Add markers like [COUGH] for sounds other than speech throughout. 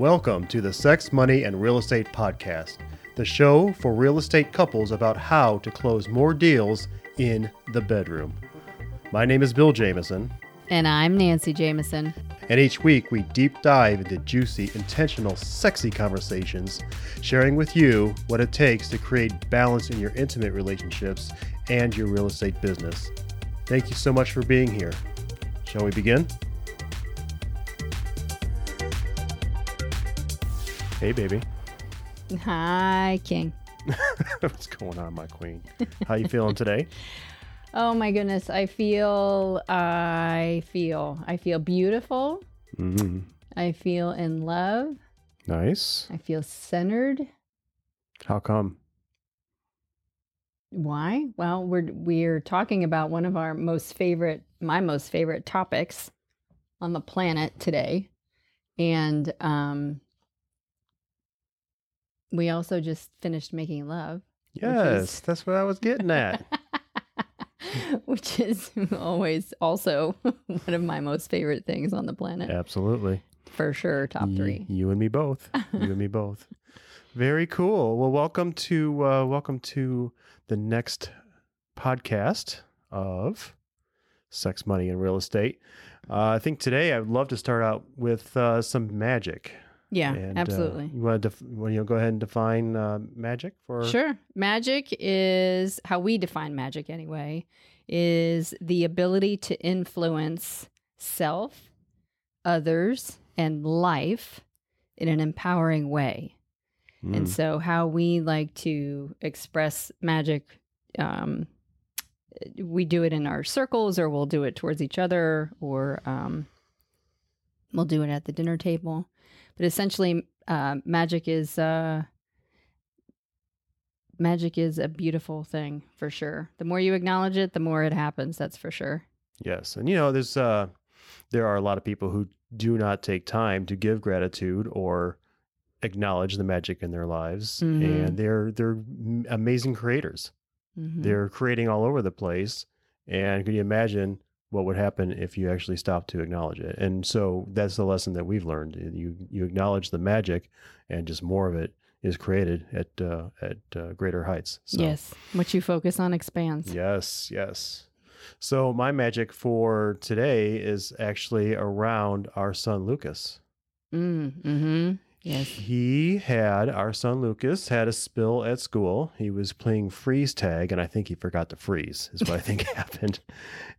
Welcome to the Sex, Money, and Real Estate Podcast, the show for real estate couples about how to close more deals in the bedroom. My name is Bill Jameson, And I'm Nancy Jameson. and each week we deep dive into juicy, intentional, sexy conversations, sharing with you what it takes to create balance in your intimate relationships and your real estate business. Thank you so much for being here. Shall we begin? Hey, baby. Hi, King. [LAUGHS] What's going on, my queen? How you feeling today? [LAUGHS] Oh my goodness, I feel, I feel, I feel beautiful. Mm-hmm. I feel in love. Nice. I feel centered. How come? Why? Well, we're we're talking about one of our most favorite, my most favorite topics on the planet today, and um, we also just finished making love. Yes, that's what I was getting at. [LAUGHS] which is always also [LAUGHS] one of my most favorite things on the planet. Absolutely. For sure, top three. You and me both. You and me [LAUGHS] both. Very cool. Well, welcome to uh, welcome to the next podcast of Sex, Money, and Real Estate. Uh, I think today I'd love to start out with uh, some magic. Yeah, And, uh, absolutely. you want to def- want to go ahead and define uh, magic for? Sure. Magic is how we define magic anyway, is the ability to influence self, others, and life in an empowering way. Mm. And so, how we like to express magic, um, we do it in our circles, or we'll do it towards each other, or um, we'll do it at the dinner table. But essentially, uh, magic is uh, magic is a beautiful thing for sure. The more you acknowledge it, the more it happens. That's for sure. Yes, and you know, there's uh, there are a lot of people who do not take time to give gratitude or acknowledge the magic in their lives, Mhm. and they're they're amazing creators. Mhm. They're creating all over the place, and can you imagine what would happen if you actually stopped to acknowledge it? And so that's the lesson that we've learned. You you acknowledge the magic, and just more of it is created at uh, at uh, greater heights. So. Yes. What you focus on expands. Yes, yes. So my magic for today is actually around our son Lucas. Mm, mm-hmm. Yes. He had our son Lucas had a spill at school. He was playing freeze tag, and I think he forgot to freeze. Is what I think [LAUGHS] happened,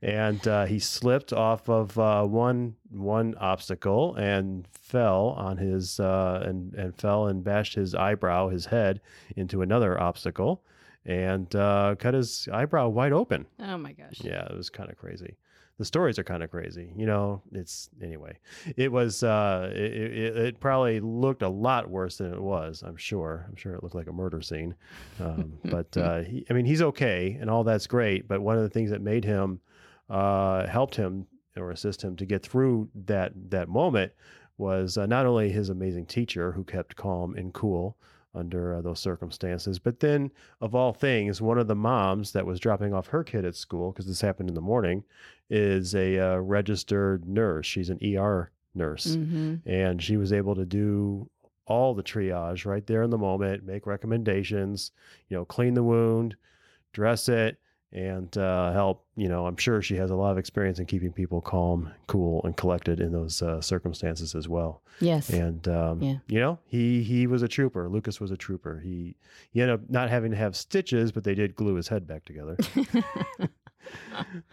and uh, he slipped off of uh, one one obstacle and fell on his uh, and and fell and bashed his eyebrow, his head, into another obstacle, and uh, cut his eyebrow wide open. Oh my gosh. Yeah, it was kind of crazy. The stories are kind of crazy. You know, it's anyway. It was. Uh, it, it, it probably looked a lot worse than it was. I'm sure. I'm sure it looked like a murder scene. Um, [LAUGHS] but uh, he, I mean, he's okay, and all that's great. But one of the things that made him, uh, helped him or assist him to get through that that moment was uh, not only his amazing teacher who kept calm and cool under uh, those circumstances, but then of all things, one of the moms that was dropping off her kid at school, because this happened in the morning, is a uh, registered nurse. She's an ER nurse. Mm-hmm. And she was able to do all the triage right there in the moment, make recommendations, you know, clean the wound, dress it, and uh, help. You know, I'm sure she has a lot of experience in keeping people calm, cool, and collected in those uh, circumstances as well. Yes. And um, Yeah. you know, he he was a trooper. Lucas was a trooper. He he ended up not having to have stitches, but they did glue his head back together. [LAUGHS]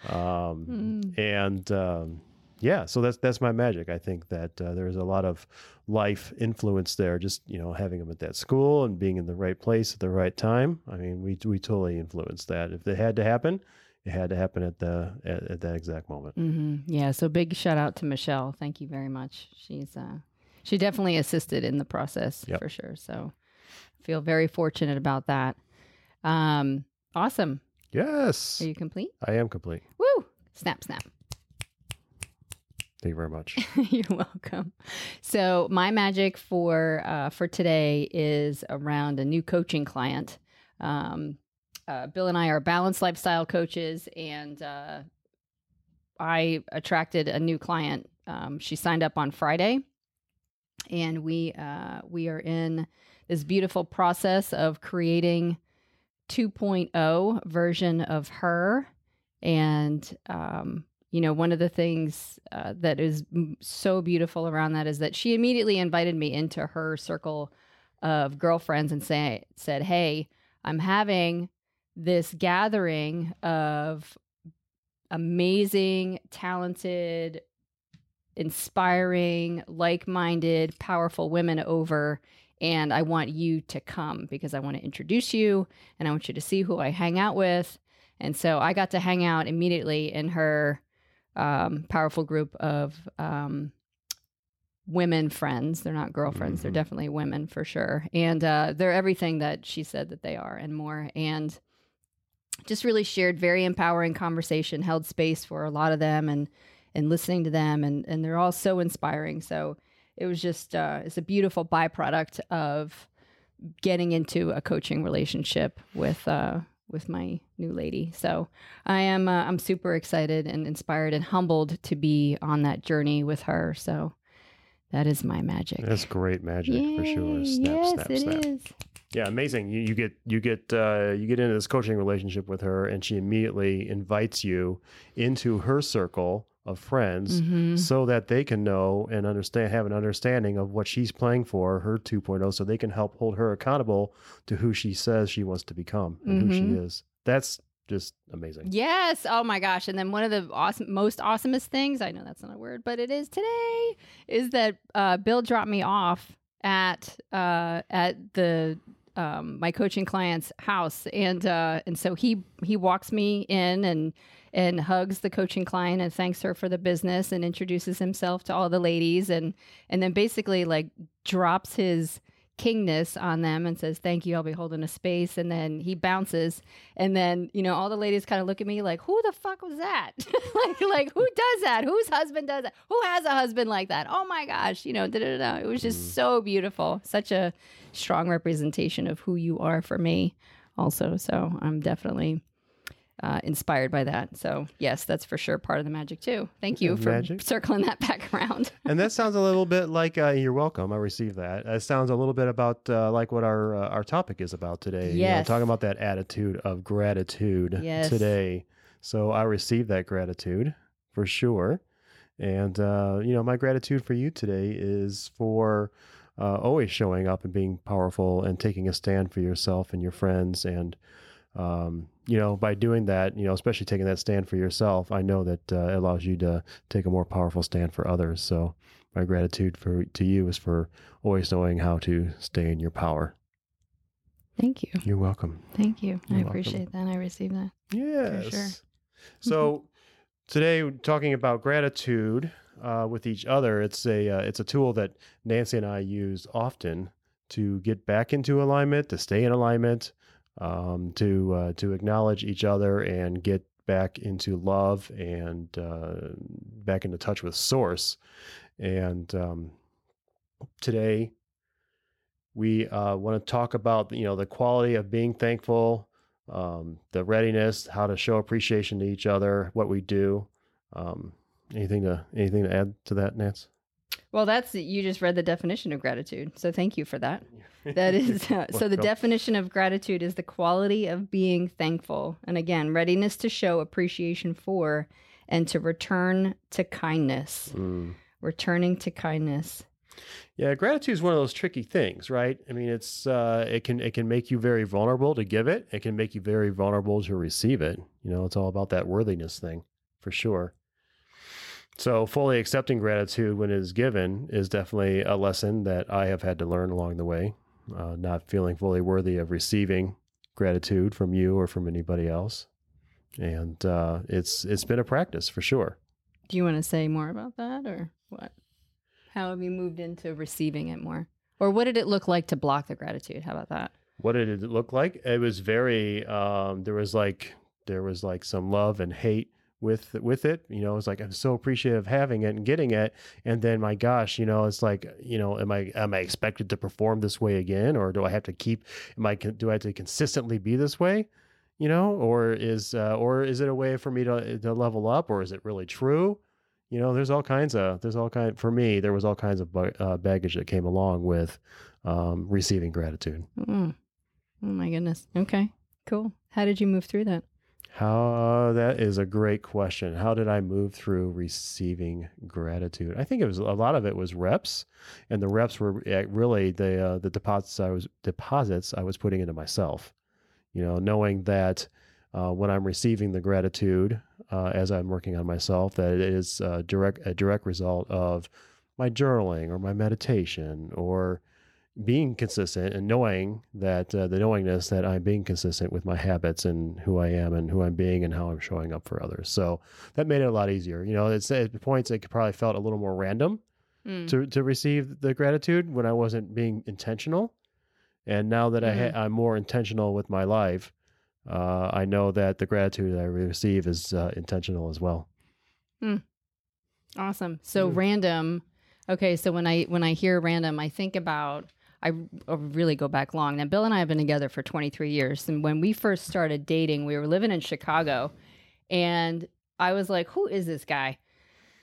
um, Mm. and um, yeah, so that's that's my magic. I think that uh, there's a lot of life influence there. Just you know, having him at that school and being in the right place at the right time. I mean, we we totally influenced that. If it had to happen, it had to happen at the at, at that exact moment. hmm Yeah. So big shout out to Michelle. Thank you very much. She's uh, she definitely assisted in the process Yep. for sure. So feel very fortunate about that. Um, awesome. Yes, Are you complete? I am complete. Woo! Snap, snap. Thank you very much. [LAUGHS] You're welcome. So my magic for uh, for today is around a new coaching client. Um, uh, Bill and I are balanced lifestyle coaches, and uh, I attracted a new client. Um, she signed up on Friday, and we uh, we are in this beautiful process of creating 2.0 version of her, and um, you know one of the things uh, that is so beautiful around that is that she immediately invited me into her circle of girlfriends and say said, "Hey, I'm having this gathering of amazing, talented, inspiring, like-minded, powerful women over." And I want you to come because I want to introduce you and I want you to see who I hang out with. And so I got to hang out immediately in her um, powerful group of um, women friends. They're not girlfriends. They're Mhm. definitely women for sure. And uh, they're everything that she said that they are and more. And just really shared very empowering conversation, held space for a lot of them and and listening to them and and they're all so inspiring. So it was just uh, it's a beautiful byproduct of getting into a coaching relationship with uh, with my new lady. So I am uh, I'm super excited and inspired and humbled to be on that journey with her. So that is my magic. That's great magic for sure. Snap, yes, snap, it snap. is. Yeah, amazing. You, you get you get uh, you get into this coaching relationship with her, and she immediately invites you into her circle of friends, Mhm. so that they can know and understand, have an understanding of what she's playing for, her 2.0, so they can help hold her accountable to who she says she wants to become and who she Mhm. is. That's just amazing. Yes. Oh my gosh. And then one of the awesome, most awesomest things, I know that's not a word, but it is today, is that uh, Bill dropped me off at uh, at the um, my coaching client's house, and uh, and so he he walks me in and and hugs the coaching client and thanks her for the business and introduces himself to all the ladies and and then basically like drops his kingness on them and says thank you i'll be holding a space and then he bounces. And then you know all the ladies kind of look at me like who the fuck was that? [LAUGHS] Like like who does that? Whose husband does that? Who has a husband like that? Oh my gosh you know da, da, da, da. it was just Mm. so beautiful. Such a strong representation of who you are for me also. So i'm definitely uh, inspired by that so yes that's for sure part of the magic too thank you for magic. circling that [LAUGHS] back around and that sounds a little bit like uh, you're welcome. I received that. It sounds a little bit about uh, like what our uh, our topic is about today. you know, Yes. talking about that attitude of gratitude Yes. today. So I received that gratitude for sure, and uh, you know my gratitude for you today is for uh, always showing up and being powerful and taking a stand for yourself and your friends and. Um, you know, by doing that, you know, especially taking that stand for yourself, I know that uh, it allows you to take a more powerful stand for others. So, my gratitude for to you is for always knowing how to stay in your power. thank you You're welcome. thank you i You're welcome. appreciate that i received that Yes. sure. So [LAUGHS] today, we're talking about gratitude uh, with each other. It's a uh, it's a tool that Nancy and I use often to get back into alignment, to stay in alignment, um, to uh, to acknowledge each other and get back into love and uh, back into touch with Source. And um, today, we uh, want to talk about you know the quality of being thankful um, the readiness, how to show appreciation to each other, what we do. Um, anything to anything to add to that, Nance? Well, that's you just read the definition of gratitude. So thank you for that. That [LAUGHS] is uh, so the definition of gratitude is the quality of being thankful. And again, readiness to show appreciation for and to return to kindness. Mm. Returning to kindness. Yeah, gratitude is one of those tricky things, right? I mean, it's uh, it can it can make you very vulnerable to give it. It can make you very vulnerable to receive it. You know, it's all about that worthiness thing, for sure. So, fully accepting gratitude when it is given is definitely a lesson that I have had to learn along the way. Uh, not feeling fully worthy of receiving gratitude from you or from anybody else, and uh, it's it's been a practice for sure. Do you want to say more about that or what? How have you moved into receiving it more? Or what did it look like to block the gratitude? How about that? what did it look like it was very um there was like there was like some love and hate with with it you know it's like i'm so appreciative of having it and getting it and then my gosh you know it's like you know am i am i expected to perform this way again or do i have to keep am i do i have to consistently be this way you know or is uh, or is it a way for me to to level up or is it really true you know, there's all kinds of there's all kind for me. There was all kinds of uh, baggage that came along with um, receiving gratitude. Mm. Oh my goodness. Okay. Cool. How did you move through that? How that is a great question. How did I move through receiving gratitude? I think it was a lot of it was reps, and the reps were eh, really the uh, the deposits I was deposits I was putting into myself. You know, knowing that uh, when I'm receiving the gratitude uh, as I'm working on myself, that it is a direct a direct result of my journaling or my meditation or being consistent and knowing that uh, the knowingness that I'm being consistent with my habits and who I am and who I'm being and how I'm showing up for others. So that made it a lot easier. You know, it's at points it probably felt a little more random Mm. to to receive the gratitude when I wasn't being intentional. And now that I ha- I'm more intentional with my life, uh, I know that the gratitude that I receive is uh, intentional as well. Awesome. So Mm. random. Okay, so when I when I hear random, I think about I really go back long. Now Bill and I have been together for 23 years, and when we first started dating, we were living in Chicago, and I was like, "Who is this guy?"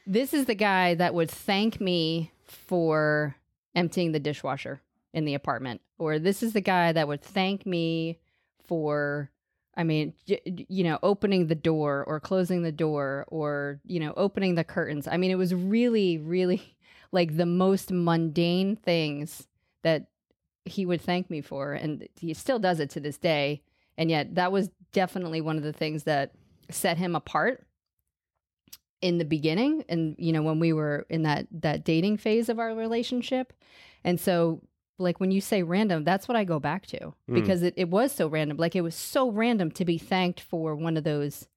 This is the guy that would thank me for emptying the dishwasher in the apartment, or this is the guy that would thank me for I mean, you know, opening the door or closing the door or, you know, opening the curtains. I mean, it was really, really [LAUGHS] like the most mundane things that he would thank me for. And he still does it to this day. And yet, that was definitely one of the things that set him apart in the beginning and you know when we were in that that dating phase of our relationship and so like when you say random that's what i go back to Mm. because it, it was so random like it was so random to be thanked for one of those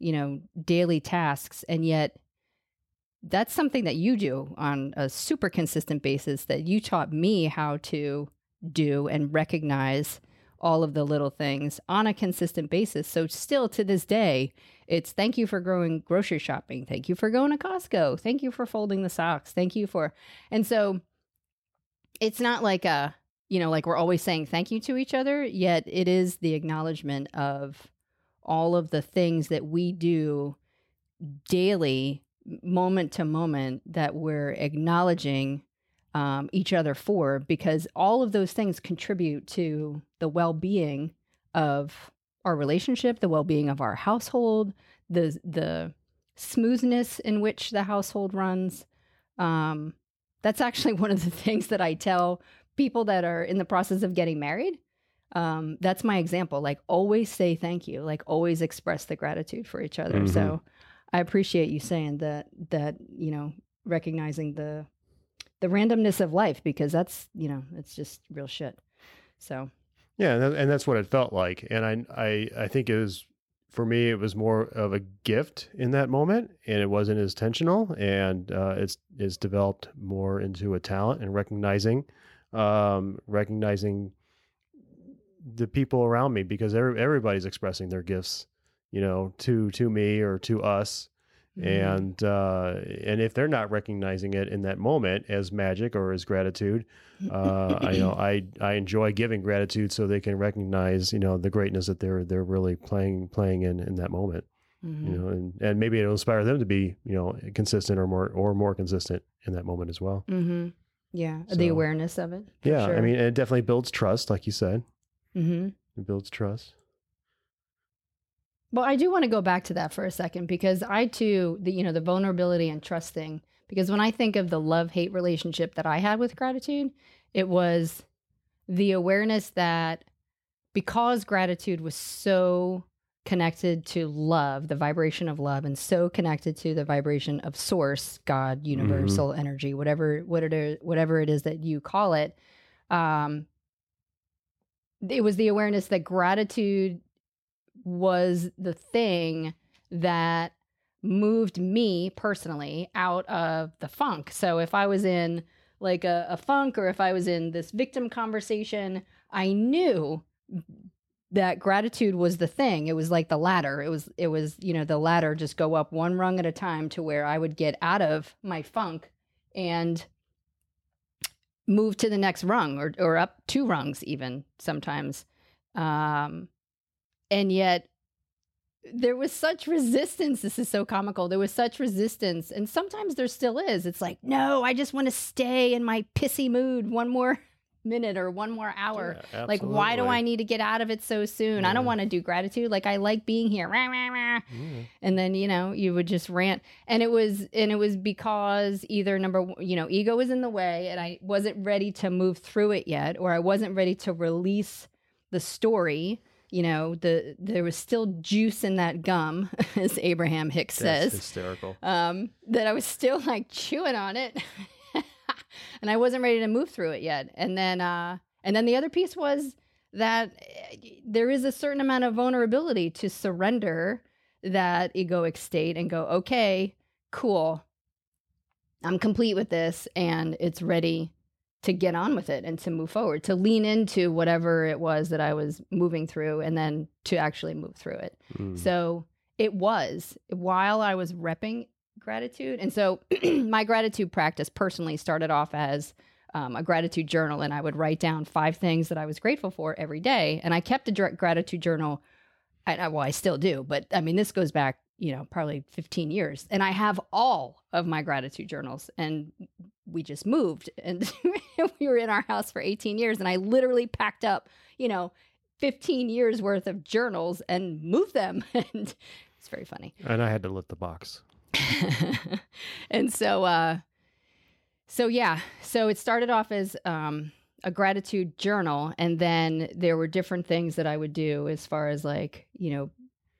you know daily tasks and yet that's something that you do on a super consistent basis that you taught me how to do and recognize all of the little things on a consistent basis. So still to this day it's thank you for going grocery shopping. Thank you for going to costco. Thank you for folding the socks. Thank you for and so it's not like a you know like we're always saying thank you to each other yet it is the acknowledgement of all of the things that we do daily moment to moment that we're acknowledging um, each other for because all of those things contribute to the well-being of our relationship the well-being of our household the the smoothness in which the household runs um, that's actually [LAUGHS] one of the things that I tell people that are in the process of getting married. Um, that's my example. Like, always say thank you. Like, always express the gratitude for each other. Mhm. So, I appreciate you saying that. That you know, recognizing the the randomness of life because that's you know, it's just real shit. So, Yeah, and, that, and that's what it felt like. And I, I, I think it was for me. It was more of a gift in that moment, and it wasn't as intentional. And uh, it's it's developed more into a talent and recognizing, um, recognizing the people around me because every, everybody's expressing their gifts, you know, to to me or to us. mm, And uh, and if they're not recognizing it in that moment as magic or as gratitude, uh, I you know [LAUGHS] I I enjoy giving gratitude so they can recognize you know the greatness that they're they're really playing playing in in that moment Mhm. you know and, and maybe it'll inspire them to be you know consistent or more or more consistent in that moment as well Mm-hmm. Yeah, So- the awareness of it. yeah I sure. mean it definitely builds trust like you said Mm-hmm. it builds trust Well, I do want to go back to that for a second because I too, the you know, the vulnerability and trust thing. Because when I think of the love hate relationship that I had with gratitude, it was the awareness that because gratitude was so connected to love, the vibration of love, and so connected to the vibration of source, God, universal energy, whatever what it is, whatever it is that you call it, um, it was the awareness that gratitude was the thing that moved me personally out of the funk. So if I was in like a, a funk or if I was in this victim conversation, I knew that gratitude was the thing. It was like the ladder. It was it was, you know, the ladder just go up one rung at a time to where I would get out of my funk and move to the next rung or or up two rungs even sometimes. Um and yet there was such resistance. This is so comical. There was such resistance, and sometimes there still is. It's like, no, I just want to stay in my pissy mood one more minute or one more hour. Yeah, like, why do. I need to get out of it so soon? I don't want to do gratitude. Like, I like being here. Rah, rah, rah. Yeah. And then you know you would just rant, and it was and it was because either number one, you know ego was in the way, and I wasn't ready to move through it yet, or I wasn't ready to release the story. You know, the there was still juice in that gum, [LAUGHS] as Abraham Hicks That's says hysterical. um, that I was still [LAUGHS] like chewing on it, [LAUGHS] and I wasn't ready to move through it yet. And then, uh, and then the other piece was that eh, there is a certain amount of vulnerability to surrender that egoic state and go, okay, cool, I'm complete with this, and it's ready to get on with it and to move forward, to lean into whatever it was that I was moving through, and then to actually move through it. Mm. So it was while I was repping gratitude. And so [CLEARS THROAT] my gratitude practice personally started off as um, a gratitude journal, and I would write down five things that I was grateful for every day. And I kept a dr- gratitude journal. I, well, I still do, but I mean, this goes back, you know, probably 15 years. And I have all of my gratitude journals. And we just moved [LAUGHS] and we were in our house for 18 years. And I literally packed up, you know, 15 years worth of journals and moved them. [LAUGHS] and it's very funny. and I had to lift the box. [LAUGHS] and so uh so yeah so it started off as um a gratitude journal and then there were different things that i would do as far as like you know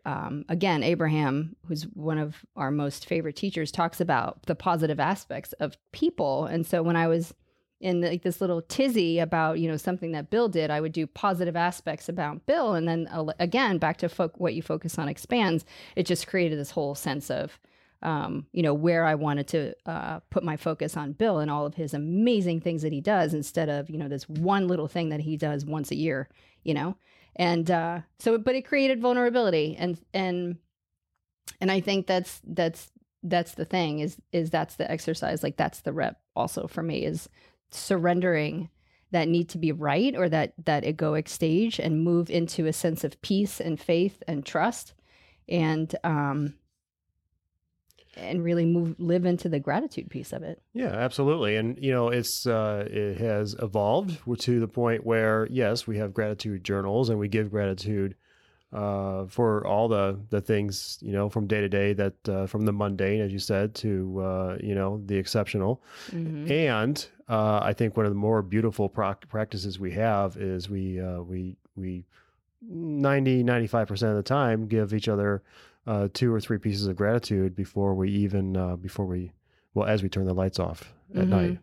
um, again abraham who's one of our most favorite teachers talks about the positive aspects of people and so when i was in like this little tizzy about you know something that bill did i would do positive aspects about bill and then uh, again back to fo- what you focus on expands it just created this whole sense of um, you know, where I wanted to uh, put my focus on Bill and all of his amazing things that he does instead of, you know, this one little thing that he does once a year, you know? And uh, so, but it created vulnerability and, and, and I think that's, that's, that's the thing is, is that's the exercise. Like that's the rep also for me is surrendering that need to be right or that, that egoic stage and move into a sense of peace and faith and trust. And, um, and really move live into the gratitude piece of it. Yeah, absolutely. And you know, it's uh, it has evolved to the point where yes, we have gratitude journals and we give gratitude uh, for all the the things you know from day to day that uh, from the mundane, as you said, to uh, you know the exceptional. Mm-hmm. And uh, I think one of the more beautiful proc- practices we have is we uh, we we 90 95% of the time give each other uh, two or three pieces of gratitude before we even uh, before we well as we turn the lights off at Mhm. night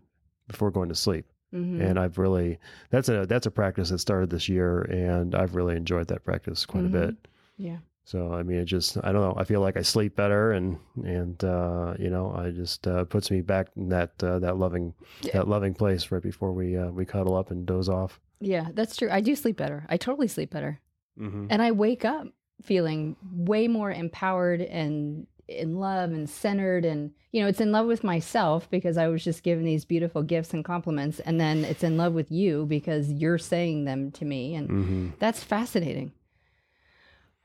before going to sleep Mm-hmm. and i've really that's a that's a practice that started this year and i've really enjoyed that practice quite Mhm. a bit Yeah. so i mean it just i don't know i feel like i sleep better and and uh you know i just uh puts me back in that uh, that loving Yeah. that loving place right before we uh we cuddle up and doze off Yeah, that's true. I do sleep better. I totally sleep better. mm-hmm. And I wake up feeling way more empowered and in love and centered and you know, it's in love with myself because I was just given these beautiful gifts and compliments and then it's in love with you because you're saying them to me and mm-hmm. that's fascinating.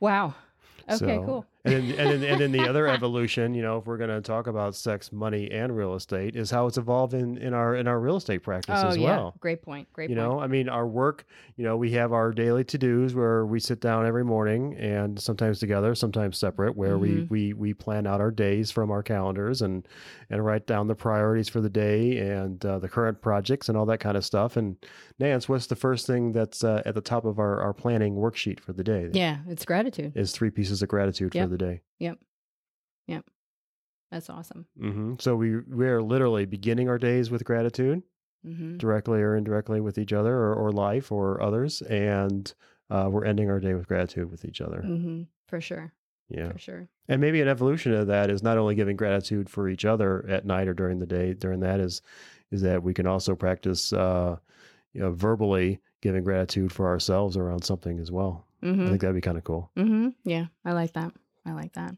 Wow. Okay, So- cool. And then, and then and then the other evolution, you know, if we're going to talk about sex, money, and real estate, is how it's evolved in in our in our real estate practice Oh as yeah. well. Great point. Great point. you point. know, I mean, our work, you know, we have our daily to dos where we sit down every morning and sometimes together, sometimes separate, where Mhm. we we we plan out our days from our calendars and and write down the priorities for the day and uh, the current projects and all that kind of stuff. And Nance, what's the first thing that's uh, at the top of our our planning worksheet for the day? Yeah, it's gratitude. is three pieces of gratitude Yep. for the day. Yep. Yep. That's awesome. hmm So we we are literally beginning our days with gratitude, hmm directly or indirectly with each other or, or life or others, and uh, we're ending our day with gratitude with each other. hmm For sure. Yeah, For sure. and maybe an evolution of that is not only giving gratitude for each other at night or during the day. During that is is that we can also practice, uh, you know, verbally giving gratitude for ourselves around something as well. I hmm think that'd be kind of cool. hmm Yeah, I like that. I like that.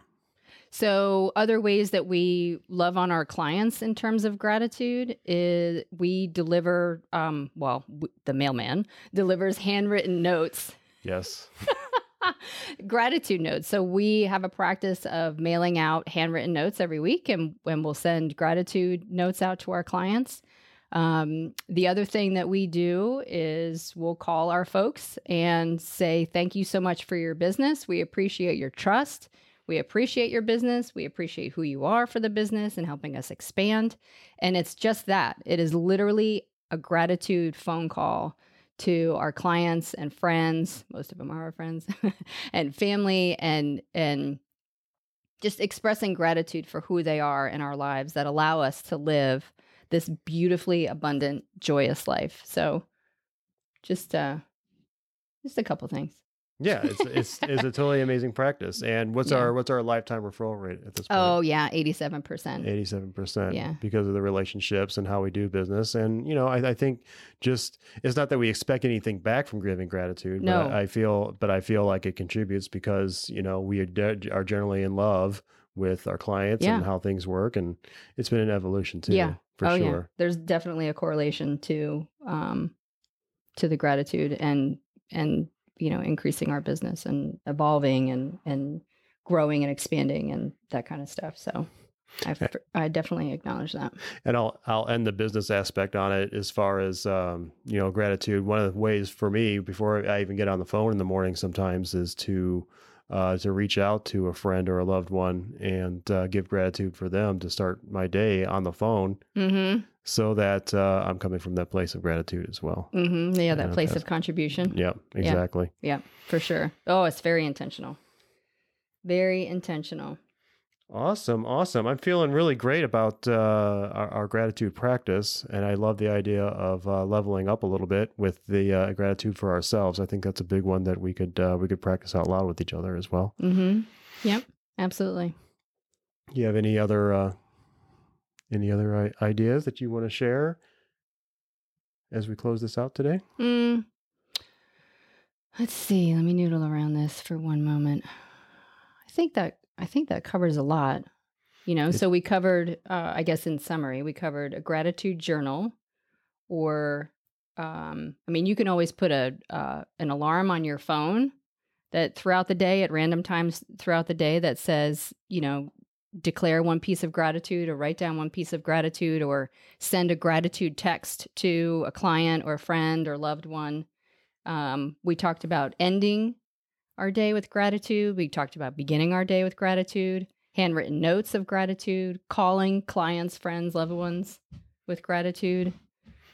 So, other ways that we love on our clients in terms of gratitude is we deliver, um, well, w- the mailman delivers handwritten notes. Yes. [LAUGHS] gratitude notes. So we have a practice of mailing out handwritten notes every week, and, and we'll send gratitude notes out to our clients. Um, the other thing that we do is we'll call our folks and say, Thank you so much for your business. We appreciate your trust. We appreciate your business. We appreciate who you are for the business and helping us expand. And it's just that it is literally a gratitude phone call to our clients and friends most of them are our friends [LAUGHS] and family and and just expressing gratitude for who they are in our lives that allow us to live this beautifully abundant joyous life so just uh just a couple things Yeah, it's it's, it's a totally amazing practice. And what's Yeah. our what's our lifetime referral rate at this point? oh yeah 87% Eighty-seven percent, Yeah. because of the relationships and how we do business. And you know, I, I think just it's not that we expect anything back from giving gratitude. No. but I, I feel, but I feel like it contributes because you know we are, de- are generally in love with our clients Yeah. and how things work, and it's been an evolution too. Yeah. For oh yeah. there's definitely a correlation to um to the gratitude and and you know increasing our business and evolving and and growing and expanding and that kind of stuff. So i i definitely acknowledge that. And I'll I'll end the business aspect on it as far as um, you know gratitude. One of the ways for me before I even get on the phone in the morning sometimes is to uh, to reach out to a friend or a loved one and uh, give gratitude for them to start my day on the phone, mm-hmm. so that uh, I'm coming from that place of gratitude as well. mm-hmm. Yeah that Yeah, place of contribution. Yeah, exactly. yeah for sure. Oh it's very intentional. Very intentional Awesome, awesome. I'm feeling really great about uh, our, our gratitude practice, and I love the idea of uh, leveling up a little bit with the uh, gratitude for ourselves. I think that's a big one that we could uh, we could practice out loud with each other as well. mm-hmm yep absolutely Do you have any other uh, any other ideas that you want to share as we close this out today? Mm. Let's see. Let me noodle around this for one moment. I think that I think that covers a lot. You know, It- so we covered. Uh, I guess in summary, we covered a gratitude journal, or um, I mean, you can always put a uh, an alarm on your phone that throughout the day, at random times throughout the day, that says, you know, declare one piece of gratitude or write down one piece of gratitude or send a gratitude text to a client or a friend or loved one. Um, we talked about ending our day with gratitude. We talked about beginning our day with gratitude, handwritten notes of gratitude, calling clients, friends, loved ones with gratitude.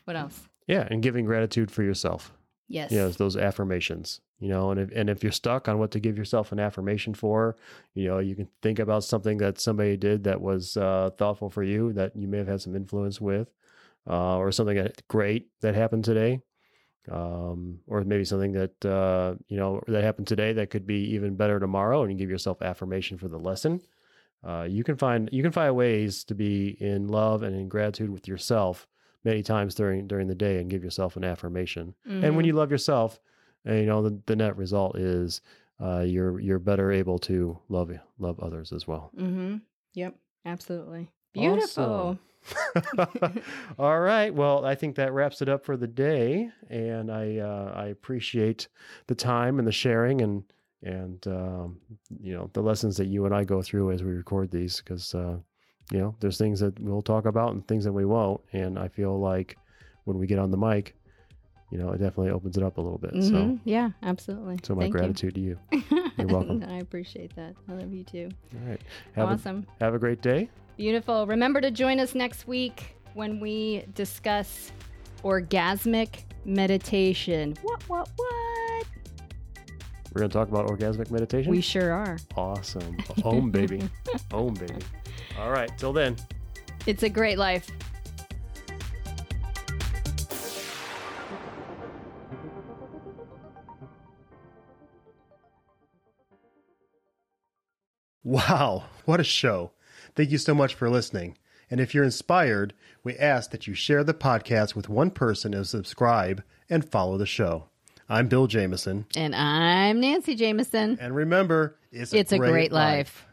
What else? Yeah, and giving gratitude for yourself. Yes. Yes, those affirmations. You know, and if and if you're stuck on what to give yourself an affirmation for, you know, you can think about something that somebody did that was uh, thoughtful for you that you may have had some influence with, uh, or something that great that happened today, um, or maybe something that uh, you know that happened today that could be even better tomorrow, and you give yourself affirmation for the lesson. Uh, you can find you can find ways to be in love and in gratitude with yourself many times during during the day and give yourself an affirmation. And when Mhm. you love yourself, uh, you know the, the net result is uh, you're you're better able to love love others as well. Mm-hmm. Yep. Absolutely. Beautiful. [LAUGHS] All right. Well, I think that wraps it up for the day, and I uh, I appreciate the time and the sharing and and um, you know the lessons that you and I go through as we record these because uh, you know there's things that we'll talk about and things that we won't, and I feel like when we get on the mic, you know, it definitely opens it up a little bit. So Mhm. Yeah, absolutely. so my Thank you. gratitude to you. [LAUGHS] You're [LAUGHS] welcome. I appreciate that. I love you too. All right. Have a, awesome. have a great day. Beautiful. Remember to join us next week when we discuss orgasmic meditation. What, what, what? We're going to talk about orgasmic meditation. We sure are. awesome. Home, baby. [LAUGHS] Home, baby. All right. Till then. It's a great life. Wow, what a show. Thank you so much for listening. And if you're inspired, we ask that you share the podcast with one person and subscribe and follow the show. I'm Bill Jameson. And I'm Nancy Jameson. And remember, it's, It's a great life.